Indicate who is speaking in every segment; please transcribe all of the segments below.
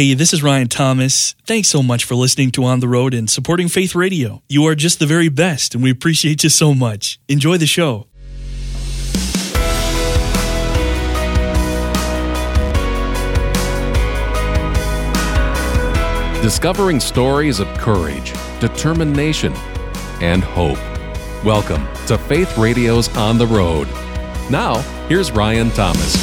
Speaker 1: Hey, this is Ryan Thomas. Thanks so much for listening to On the Road and supporting Faith Radio. You are just the very best, and we appreciate you so much. Enjoy the show.
Speaker 2: Discovering stories of courage, determination, and hope. Welcome to Faith Radio's On the Road. Now, here's Ryan Thomas.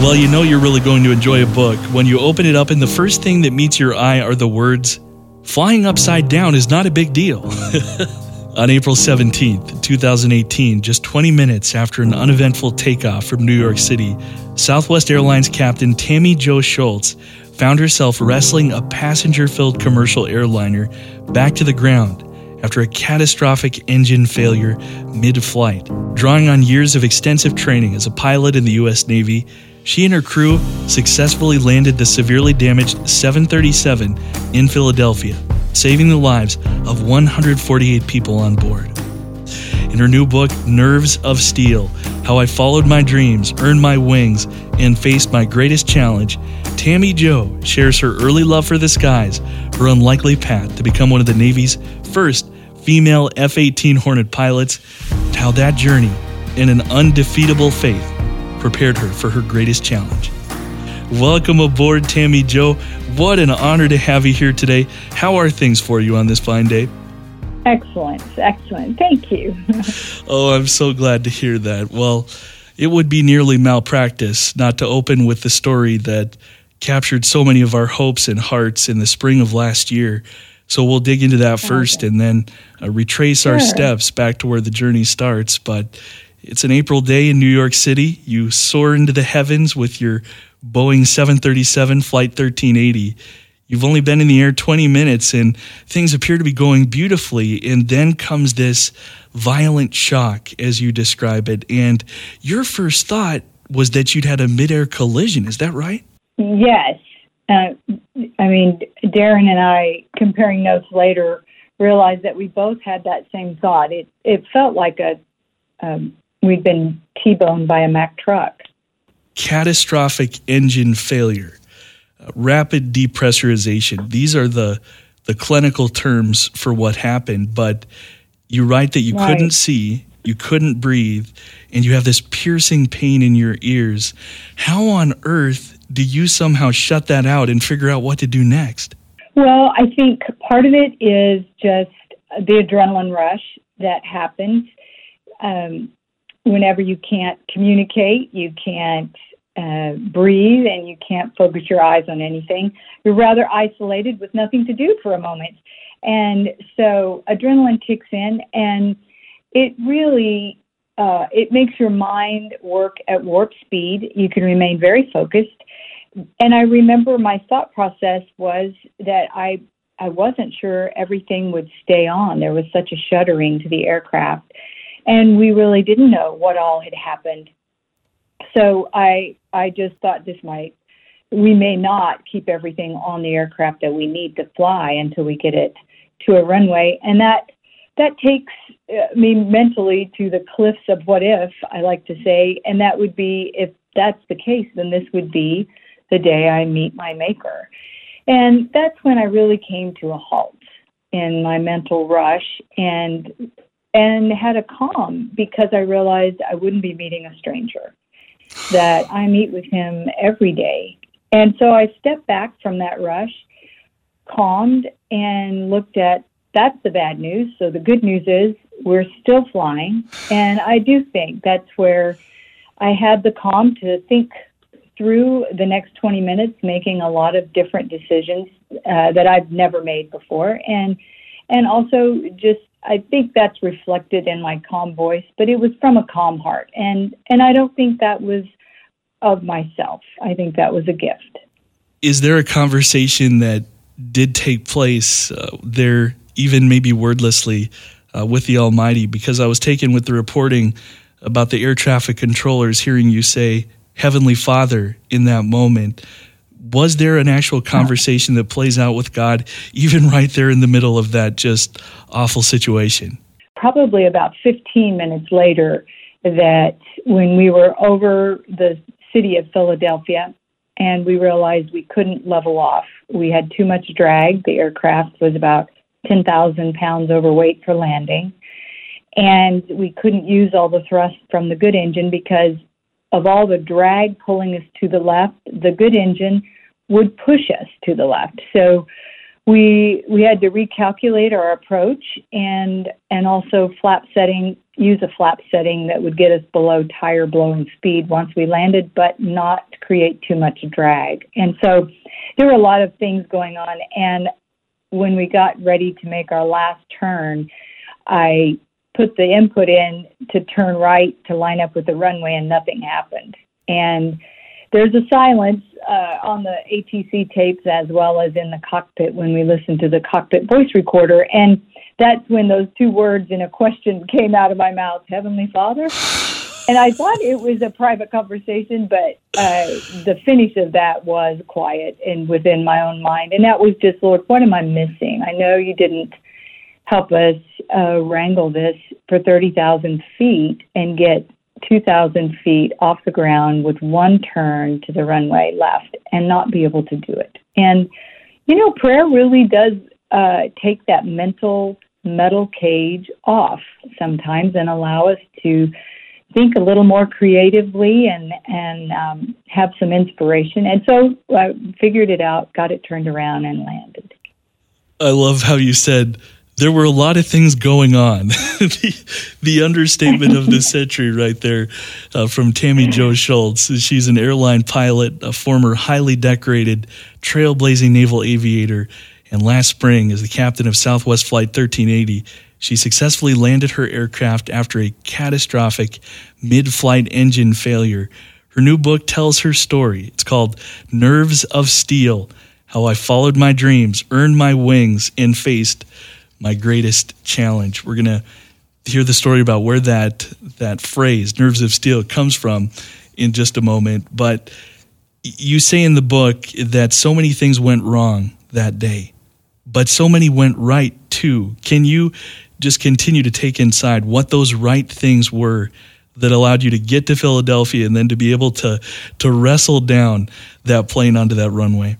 Speaker 1: Well, you know you're really going to enjoy a book when you open it up and the first thing that meets your eye are the words, Flying upside down is not a big deal. On April 17th, 2018, just 20 minutes after an uneventful takeoff from New York City, Southwest Airlines captain Tammy Jo Shults found herself wrestling a passenger filled commercial airliner back to the ground after a catastrophic engine failure mid flight. Drawing on years of extensive training as a pilot in the U.S. Navy, she and her crew successfully landed the severely damaged 737 in Philadelphia, saving the lives of 148 people on board. In her new book, Nerves of Steel How I Followed My Dreams, Earned My Wings, and Faced My Greatest Challenge, Tammy Jo shares her early love for the skies, her unlikely path to become one of the Navy's first female F 18 Hornet pilots, and how that journey and an undefeatable faith prepared her for her greatest challenge. Welcome aboard, Tammy Jo. What an honor to have you here today. How are things for you on this fine day?
Speaker 3: Excellent, excellent. Thank you.
Speaker 1: oh, I'm so glad to hear that. Well, it would be nearly malpractice not to open with the story that captured so many of our hopes and hearts in the spring of last year. So we'll dig into that first okay. and then uh, retrace sure. our steps back to where the journey starts. But it's an April day in New York City. You soar into the heavens with your Boeing 737 Flight 1380. You've only been in the air 20 minutes and things appear to be going beautifully. And then comes this violent shock, as you describe it. And your first thought was that you'd had a midair collision. Is that right?
Speaker 3: Yes. Uh, I mean, Darren and I, comparing notes later, realized that we both had that same thought. It it felt like a um, we'd been T-boned by a Mack truck.
Speaker 1: Catastrophic engine failure, uh, rapid depressurization. These are the the clinical terms for what happened. But you write that you right. couldn't see, you couldn't breathe, and you have this piercing pain in your ears. How on earth do you somehow shut that out and figure out what to do next?
Speaker 3: Well, I think part of it is just the adrenaline rush that happens. Um, whenever you can't communicate, you can't uh, breathe, and you can't focus your eyes on anything. You're rather isolated with nothing to do for a moment. And so adrenaline kicks in, and it really uh, it makes your mind work at warp speed. You can remain very focused. And I remember my thought process was that I I wasn't sure everything would stay on. There was such a shuddering to the aircraft and we really didn't know what all had happened. So I I just thought this might we may not keep everything on the aircraft that we need to fly until we get it to a runway, and that that takes uh, me mentally to the cliffs of what if I like to say, and that would be if that's the case, then this would be the day I meet my maker. And that's when I really came to a halt in my mental rush and and had a calm because I realized I wouldn't be meeting a stranger, that I meet with him every day. And so I stepped back from that rush, calmed, and looked at that's the bad news. So the good news is we're still flying. And I do think that's where I had the calm to think through the next 20 minutes, making a lot of different decisions uh, that I've never made before. And and also just I think that's reflected in my calm voice, but it was from a calm heart, and and I don't think that was of myself. I think that was a gift.
Speaker 1: Is there a conversation that did take place uh, there, even maybe wordlessly, uh, with the Almighty? Because I was taken with the reporting about the air traffic controllers hearing you say "Heavenly Father" in that moment. Was there an actual conversation that plays out with God, even right there in the middle of that just awful situation?
Speaker 3: Probably about 15 minutes later, that when we were over the city of Philadelphia and we realized we couldn't level off. We had too much drag. The aircraft was about 10,000 pounds overweight for landing. And we couldn't use all the thrust from the good engine because of all the drag pulling us to the left, the good engine would push us to the left. So we we had to recalculate our approach and and also flap setting use a flap setting that would get us below tire blowing speed once we landed but not create too much drag. And so there were a lot of things going on. And when we got ready to make our last turn i put the input in to turn right to line up with the runway and nothing happened. And there's a silence uh, on the ATC tapes as well as in the cockpit when we listen to the cockpit voice recorder. And that's when those two words in a question came out of my mouth Heavenly Father. And I thought it was a private conversation, but uh, the finish of that was quiet and within my own mind. And that was just, Lord, what am I missing? I know you didn't help us uh, wrangle this for 30,000 feet and get 2,000 feet off the ground with one turn to the runway left and not be able to do it. And, you know, prayer really does uh, take that mental metal cage off sometimes and allow us to think a little more creatively and and um, have some inspiration. And so I figured it out, got it turned around, and landed.
Speaker 1: I love how you said there were a lot of things going on. the, the, understatement of the century, right there, uh, from Tammy Jo Shults. She's an airline pilot, a former highly decorated, trailblazing naval aviator, and last spring, as the captain of Southwest Flight 1380, she successfully landed her aircraft after a catastrophic mid flight engine failure. Her new book tells her story. It's called Nerves of Steel How I Followed My Dreams, Earned My Wings, and Faced my greatest challenge. We're going to hear the story about where that that phrase nerves of steel comes from in just a moment, but you say in the book that so many things went wrong that day, but so many went right too. Can you just continue to take inside what those right things were that allowed you to get to Philadelphia and then to be able to to wrestle down that plane onto that runway?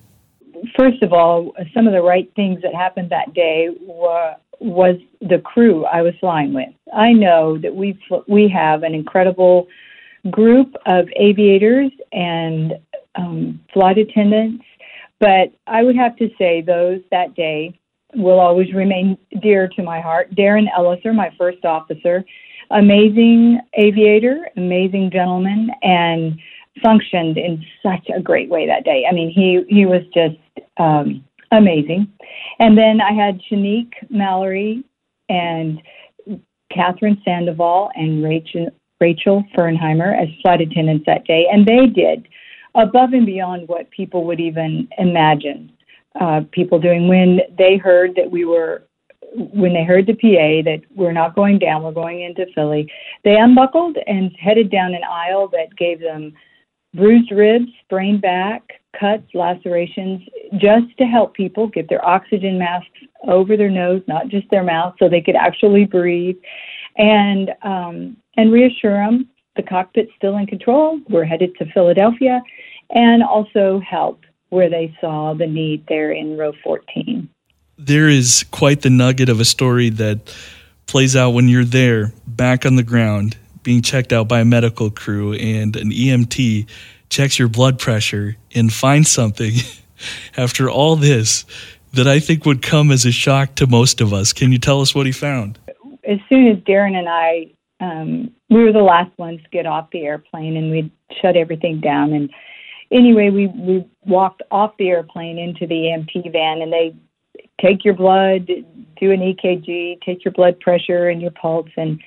Speaker 3: First of all, some of the right things that happened that day were was the crew I was flying with. I know that we we have an incredible group of aviators and um, flight attendants, but I would have to say those that day will always remain dear to my heart. Darren Ellisor, my first officer, amazing aviator, amazing gentleman, and functioned in such a great way that day. I mean, he he was just um, amazing. And then I had Seanique Mallory and Catherine Sandoval and Rachel Rachel Fernheimer as flight attendants that day, and they did above and beyond what people would even imagine. Uh, people doing when they heard that we were when they heard the PA that we're not going down, we're going into Philly, they unbuckled and headed down an aisle that gave them bruised ribs, sprained back, cuts, lacerations, just to help people get their oxygen masks over their nose, not just their mouth, so they could actually breathe, and um, and reassure them the cockpit's still in control. We're headed to Philadelphia, and also help where they saw the need there in row 14.
Speaker 1: There is quite the nugget of a story that plays out when you're there, back on the ground, being checked out by a medical crew, and an EMT checks your blood pressure and finds something after all this that I think would come as a shock to most of us. Can you tell us what he found?
Speaker 3: As soon as Darren and I, um, we were the last ones to get off the airplane, and we shut everything down. And anyway, we we walked off the airplane into the EMT van, and they take your blood, do an EKG, take your blood pressure and your pulse, and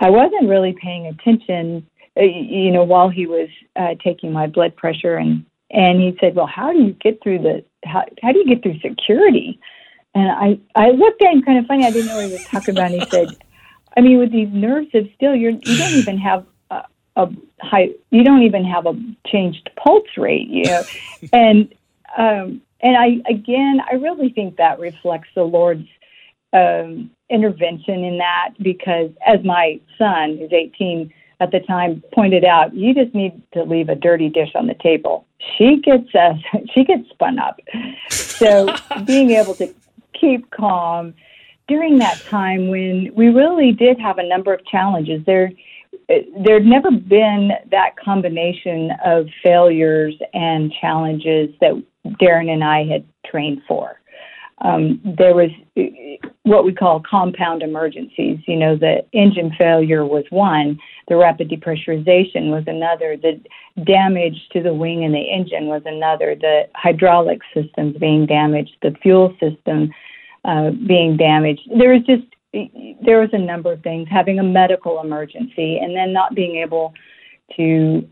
Speaker 3: I wasn't really paying attention uh, you know, while he was uh, taking my blood pressure, and and he said, "Well, how do you get through the how how do you get through security?" And I I looked at him kind of funny. I didn't know what he was talking about. And he said, "I mean, with these nerves of steel, you're you don't even have a, a high you don't even have a changed pulse rate, you know." and um, and I again, I really think that reflects the Lord's um, intervention in that because, as my son, who's 18 at the time, pointed out, you just need to leave a dirty dish on the table. She gets uh, she gets spun up. So being able to keep calm during that time when we really did have a number of challenges there there'd never been that combination of failures and challenges that Darren and I had trained for. Um, there was what we call compound emergencies. You know, the engine failure was one, the rapid depressurization was another, the damage to the wing and the engine was another, the hydraulic systems being damaged, the fuel system uh, being damaged. There was just there was a number of things, having a medical emergency, and then not being able to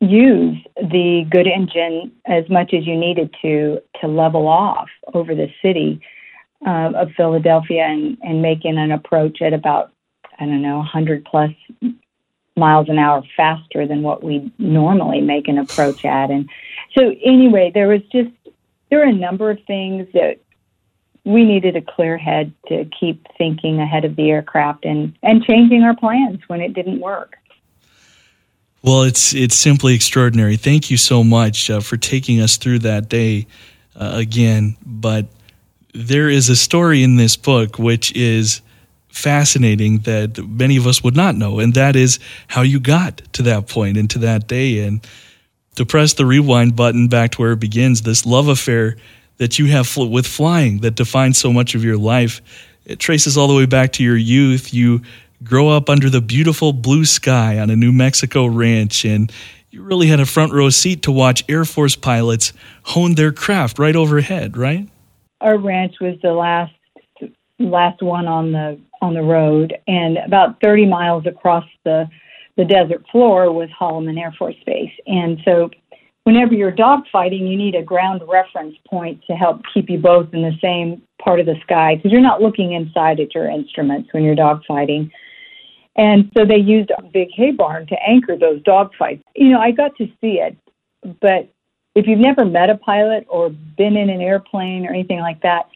Speaker 3: use the good engine as much as you needed to to level off over the city uh, of Philadelphia and, and making an approach at about I don't know 100 plus miles an hour faster than what we normally make an approach at. And so anyway, there was just there were a number of things that we needed a clear head to keep thinking ahead of the aircraft and, and changing our plans when it didn't work.
Speaker 1: Well, it's it's simply extraordinary. Thank you so much uh, for taking us through that day uh, again. But there is a story in this book which is fascinating that many of us would not know, and that is how you got to that point and to that day. And to press the rewind button back to where it begins, this love affair that you have with flying that defines so much of your life. It traces all the way back to your youth. You grow up under the beautiful blue sky on a New Mexico ranch, and you really had a front row seat to watch Air Force pilots hone their craft right overhead, right?
Speaker 3: Our ranch was the last last one on the on the road, and about 30 miles across the the desert floor was Holloman Air Force Base, and so whenever you're dogfighting, you need a ground reference point to help keep you both in the same part of the sky because you're not looking inside at your instruments when you're dogfighting. And so they used a big hay barn to anchor those dogfights. You know, I got to see it, but if you've never met a pilot or been in an airplane or anything like that,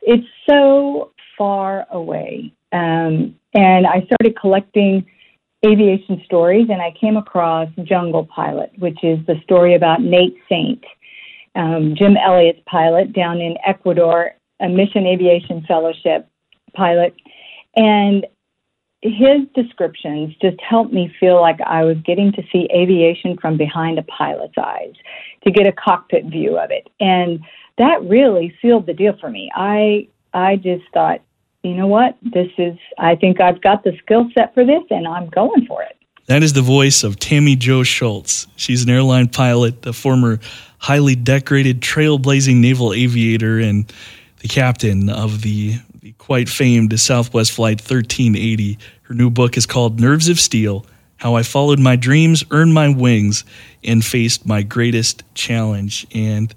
Speaker 3: it's so far away. Um, and I started collecting aviation stories, and I came across Jungle Pilot, which is the story about Nate Saint, um, Jim Elliot's pilot down in Ecuador, a Mission Aviation Fellowship pilot. And his descriptions just helped me feel like I was getting to see aviation from behind a pilot's eyes, to get a cockpit view of it. And that really sealed the deal for me. I I just thought you know what, this is, I think I've got the skill set for this and I'm going for it.
Speaker 1: That is the voice of Tammy Jo Shults. She's an airline pilot, a former highly decorated, trailblazing naval aviator, and the captain of the, the quite famed Southwest Flight 1380. Her new book is called Nerves of Steel How I Followed My Dreams, Earned My Wings, and Faced My Greatest Challenge. And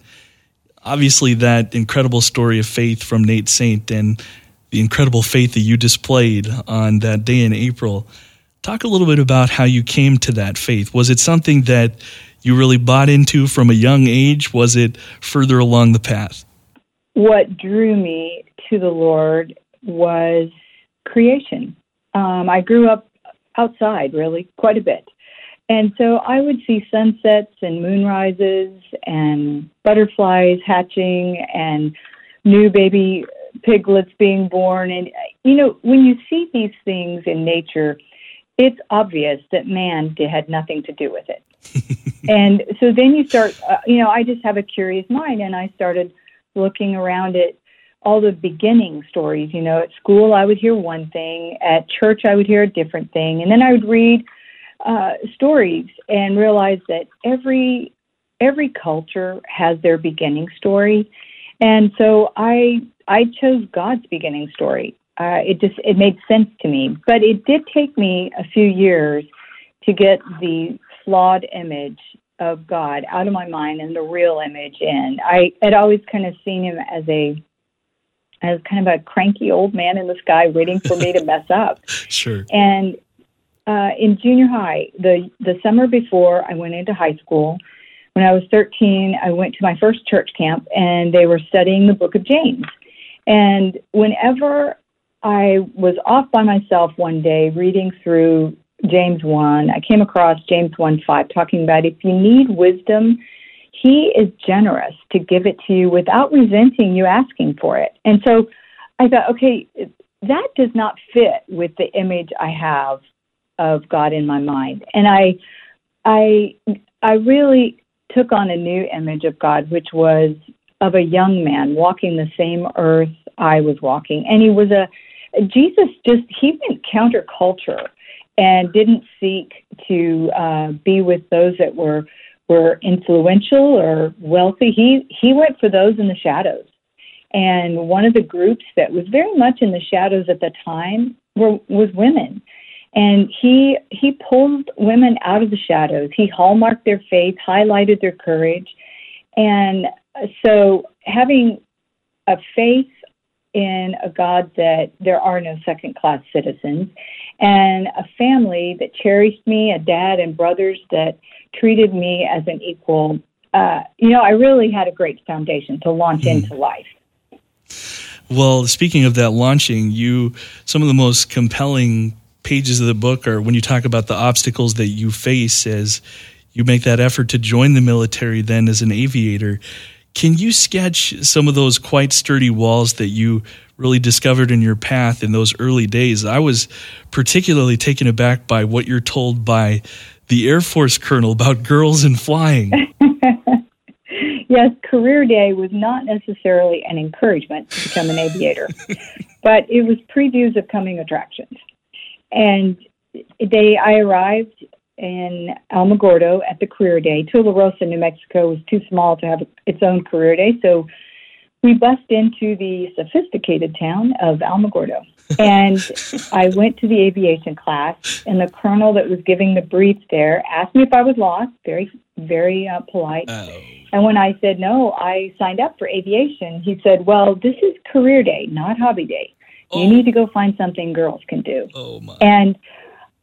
Speaker 1: obviously, that incredible story of faith from Nate Saint and the incredible faith that you displayed on that day in April. Talk a little bit about how you came to that faith. Was it something that you really bought into from a young age? Was it further along the path?
Speaker 3: What drew me to the Lord was creation. Um, I grew up outside, really, quite a bit. And so I would see sunsets and moonrises and butterflies hatching and new baby piglets being born. And, you know, when you see these things in nature, it's obvious that man had nothing to do with it. and so then you start, uh, you know, I just have a curious mind and I started looking around at all the beginning stories. You know, at school I would hear one thing, at church I would hear a different thing, and then I would read uh, stories and realize that every every culture has their beginning story. And so I I chose God's beginning story. Uh, it just it made sense to me, but it did take me a few years to get the flawed image of God out of my mind and the real image in. I had always kind of seen him as a as kind of a cranky old man in the sky waiting for me to mess up.
Speaker 1: Sure.
Speaker 3: And uh, in junior high, the the summer before I went into high school, when I was 13, I went to my first church camp and they were studying the book of James. And whenever I was off by myself one day reading through James 1, I came across James 1 5 talking about if you need wisdom, he is generous to give it to you without resenting you asking for it. And so I thought, okay, that does not fit with the image I have of God in my mind. And I I I really took on a new image of God, which was of a young man walking the same earth I was walking. And he was a, Jesus just, he went counterculture and didn't seek to uh, be with those that were, were influential or wealthy. He, he went for those in the shadows. And one of the groups that was very much in the shadows at the time were, was women and he he pulled women out of the shadows. He hallmarked their faith, highlighted their courage, and so having a faith in a God that there are no second class citizens, and a family that cherished me, a dad and brothers that treated me as an equal. Uh, you know, I really had a great foundation to launch mm. into life.
Speaker 1: Well, speaking of that launching, you some of the most compelling pages of the book are when you talk about the obstacles that you face as you make that effort to join the military then as an aviator. Can you sketch some of those quite sturdy walls that you really discovered in your path in those early days? I was particularly taken aback by what you're told by the Air Force colonel about girls and flying.
Speaker 3: yes, career day was not necessarily an encouragement to become an aviator, but it was previews of coming attractions. And they, I arrived in Alamogordo at the career day. Tularosa, New Mexico was too small to have its own career day, so we bussed into the sophisticated town of Alamogordo. And I went to the aviation class, and the colonel that was giving the brief there asked me if I was lost, very, very uh, polite. Oh. And when I said no, I signed up for aviation, he said, Well, this is career day, not hobby day. Oh. You need to go find something girls can do.
Speaker 1: Oh my.
Speaker 3: And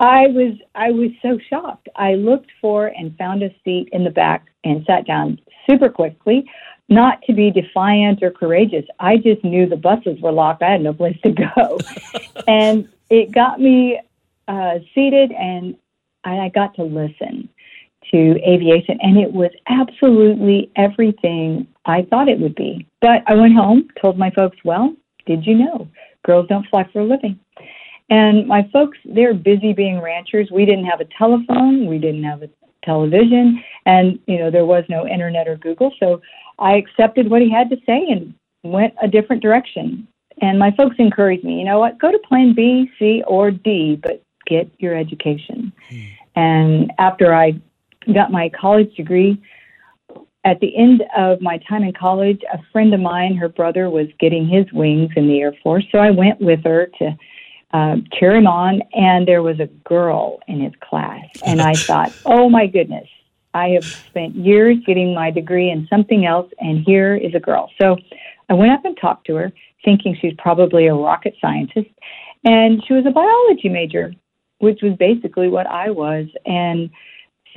Speaker 3: I was I was so shocked. I looked for and found a seat in the back and sat down super quickly, not to be defiant or courageous. I just knew the buses were locked. I had no place to go. and it got me uh, seated and I got to listen to aviation and it was absolutely everything I thought it would be. But I went home, told my folks, well, did you know? Girls don't fly for a living. And my folks, they're busy being ranchers. We didn't have a telephone, we didn't have a television, and you know there was no internet or Google. So I accepted what he had to say and went a different direction. And my folks encouraged me, you know what, go to plan B, C, or D, but get your education. Hmm. And after I got my college degree, at the end of my time in college, a friend of mine, her brother was getting his wings in the Air Force, so I went with her to uh, cheer him on, and there was a girl in his class, and I thought, oh my goodness, I have spent years getting my degree in something else, and here is a girl. So I went up and talked to her, thinking she's probably a rocket scientist, and she was a biology major, which was basically what I was, and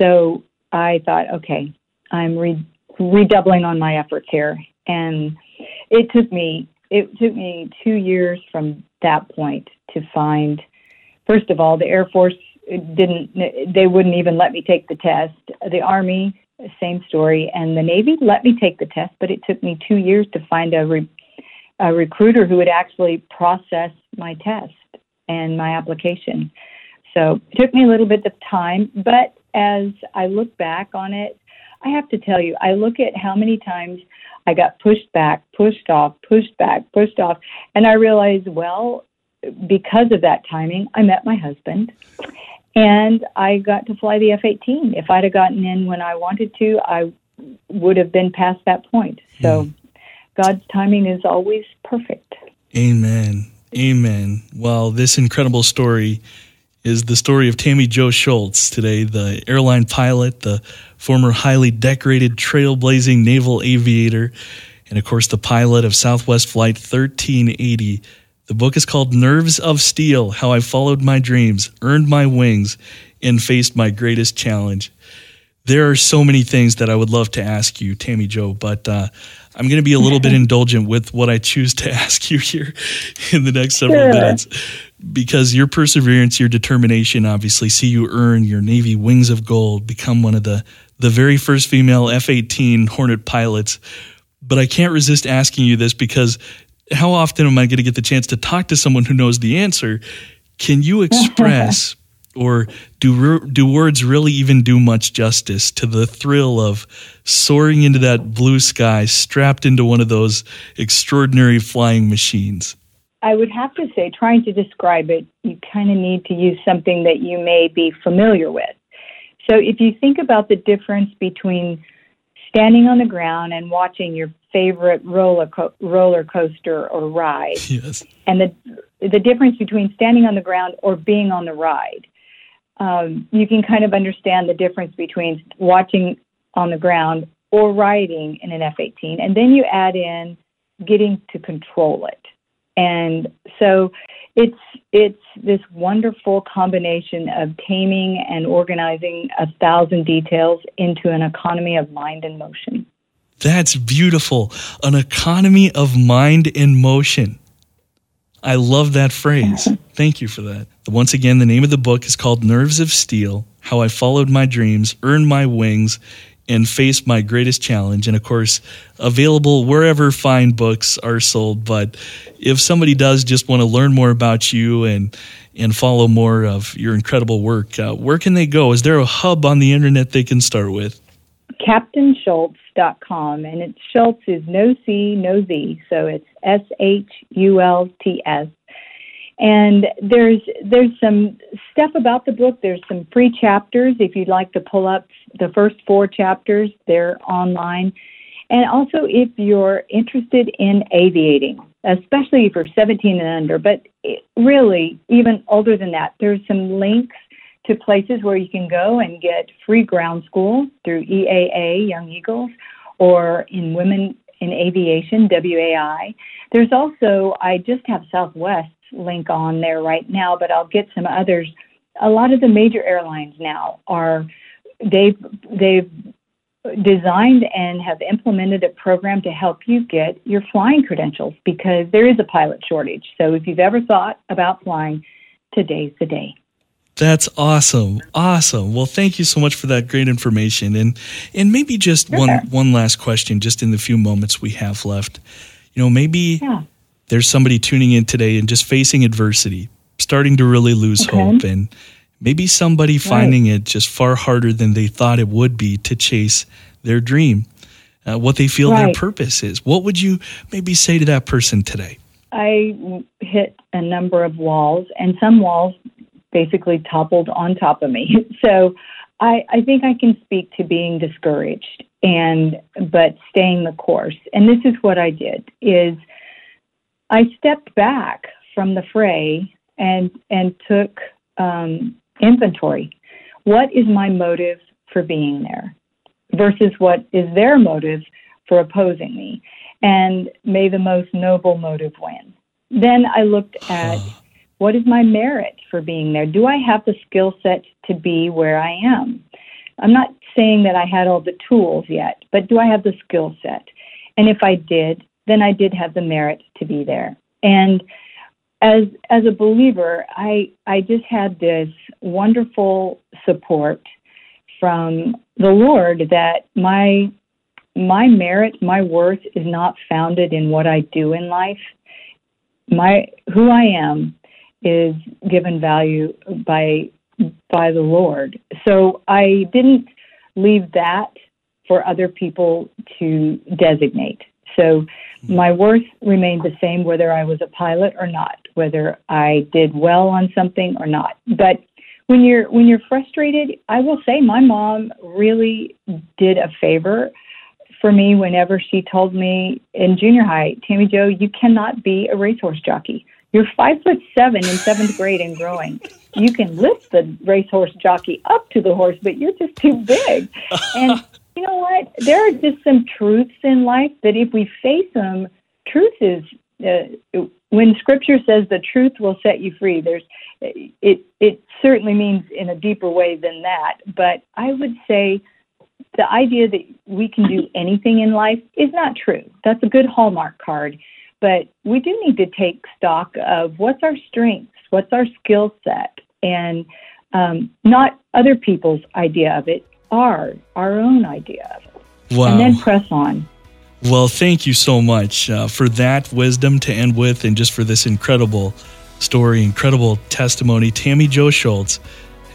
Speaker 3: so I thought, okay, I'm re- redoubling on my efforts here. And it took me it took me two years from that point to find first of all the Air Force didn't they wouldn't even let me take the test. The Army same story and the Navy let me take the test, but it took me two years to find a re, a recruiter who would actually process my test and my application. So it took me a little bit of time, but as I look back on it, I have to tell you, I look at how many times I got pushed back, pushed off, pushed back, pushed off, and I realized, well, because of that timing, I met my husband and I got to fly the F 18. If I'd have gotten in when I wanted to, I would have been past that point. So mm. God's timing is always perfect.
Speaker 1: Amen. Amen. Well, this incredible story is the story of Tammy Jo Shults today, the airline pilot, the former highly decorated trailblazing naval aviator, and of course the pilot of Southwest Flight 1380. The book is called Nerves of Steel How I Followed My Dreams, Earned My Wings, and Faced My Greatest Challenge. There are so many things that I would love to ask you, Tammy Jo, but uh, I'm going to be a little bit indulgent with what I choose to ask you here in the next several sure. minutes because your perseverance, your determination obviously see you earn your Navy Wings of Gold, become one of the, the very first female F 18 Hornet pilots. But I can't resist asking you this because how often am I going to get the chance to talk to someone who knows the answer? Can you express or do do words really even do much justice to the thrill of soaring into that blue sky strapped into one of those extraordinary flying machines?
Speaker 3: I would have to say, trying to describe it, you kind of need to use something that you may be familiar with. So if you think about the difference between standing on the ground and watching your favorite roller co- roller coaster or ride,
Speaker 1: yes.
Speaker 3: and the the difference between standing on the ground or being on the ride, um, you can kind of understand the difference between watching on the ground or riding in an F-18, and then you add in getting to control it. And so it's it's this wonderful combination of taming and organizing a thousand details into an economy of mind and motion.
Speaker 1: That's beautiful. An economy of mind and motion. I love that phrase. Thank you for that. Once again, the name of the book is called Nerves of Steel How I Followed My Dreams, Earned My Wings, and face My Greatest Challenge. And of course, available wherever fine books are sold. But if somebody does just want to learn more about you and and follow more of your incredible work, uh, where can they go? Is there a hub on the internet they can start with?
Speaker 3: CaptainShults.com, and it's Shults is no C, no Z, so it's S H U L T S. And there's there's some stuff about the book. There's some free chapters if you'd like to pull up the first four chapters. They're online. And also if you're interested in aviating, especially if you're 17 and under, but really even older than that, there's some links to places where you can go and get free ground school through EAA Young Eagles or in Women in Aviation, WAI. There's also, I just have Southwest's link on there right now, but I'll get some others. A lot of the major airlines now are, they've, they've designed and have implemented a program to help you get your flying credentials because there is a pilot shortage. So if you've ever thought about flying, today's the day.
Speaker 1: That's awesome. Awesome. Well, thank you so much for that great information. And and maybe just sure. one one last question just in the few moments we have left. You know, maybe yeah. There's somebody tuning in today and just facing adversity, starting to really lose okay. hope and maybe somebody right. finding it just far harder than they thought it would be to chase their dream, uh, what they feel right. their purpose is. What would you maybe say to that person today?
Speaker 3: I hit a number of walls, and some walls basically toppled on top of me. So I, I think I can speak to being discouraged and but staying the course. And this is what I did is I stepped back from the fray and and took um, inventory. What is my motive for being there versus what is their motive for opposing me? And may the most noble motive win. Then I looked at what is my merit for being there? Do I have the skill set to be where I am? I'm not saying that I had all the tools yet, but do I have the skill set? And if I did, then I did have the merit to be there. And as as a believer, I I just had this wonderful support from the Lord that my my merit, my worth is not founded in what I do in life. My who I am is given value by by the Lord. So I didn't leave that for other people to designate. So hmm. my worth remained the same whether I was a pilot or not, whether I did well on something or not. But when you're when you're frustrated, I will say my mom really did a favor for me whenever she told me in junior high, Tammy Jo, you cannot be a racehorse jockey. You're five foot seven in seventh grade and growing. You can lift the racehorse jockey up to the horse, but you're just too big. And you know what? There are just some truths in life that if we face them, truth is uh, when Scripture says the truth will set you free. There's it. It certainly means in a deeper way than that. But I would say the idea that we can do anything in life is not true. That's a good hallmark card. But we do need to take stock of what's our strengths, what's our skill set, and um, not other people's idea of it, our our own idea of it,
Speaker 1: Wow.
Speaker 3: and then press on.
Speaker 1: Well, thank you so much uh, for that wisdom to end with and just for this incredible story, incredible testimony. Tammy Jo Shults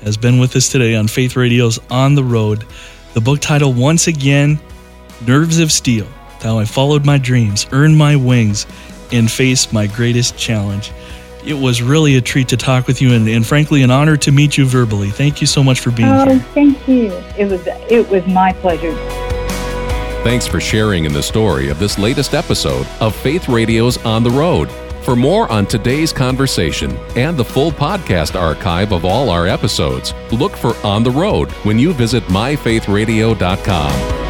Speaker 1: has been with us today on Faith Radio's On the Road. The book title, once again, Nerves of Steel How I Followed My Dreams, Earned My Wings, and Faced My Greatest Challenge. It was really a treat to talk with you and, and frankly, an honor to meet you verbally. Thank you so much for being
Speaker 3: Oh,
Speaker 1: here.
Speaker 3: thank you. It was it was my pleasure.
Speaker 2: Thanks for sharing in the story of this latest episode of Faith Radio's On the Road. For more on today's conversation and the full podcast archive of all our episodes, look for On the Road when you visit myfaithradio.com.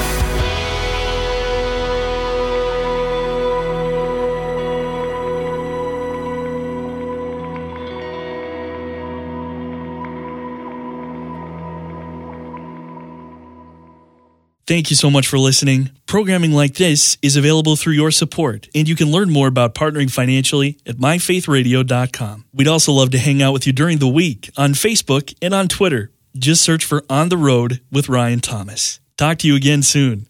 Speaker 1: Thank you so much for listening. Programming like this is available through your support, and you can learn more about partnering financially at myfaithradio.com. We'd also love to hang out with you during the week on Facebook and on Twitter. Just search for On the Road with Ryan Thomas. Talk to you again soon.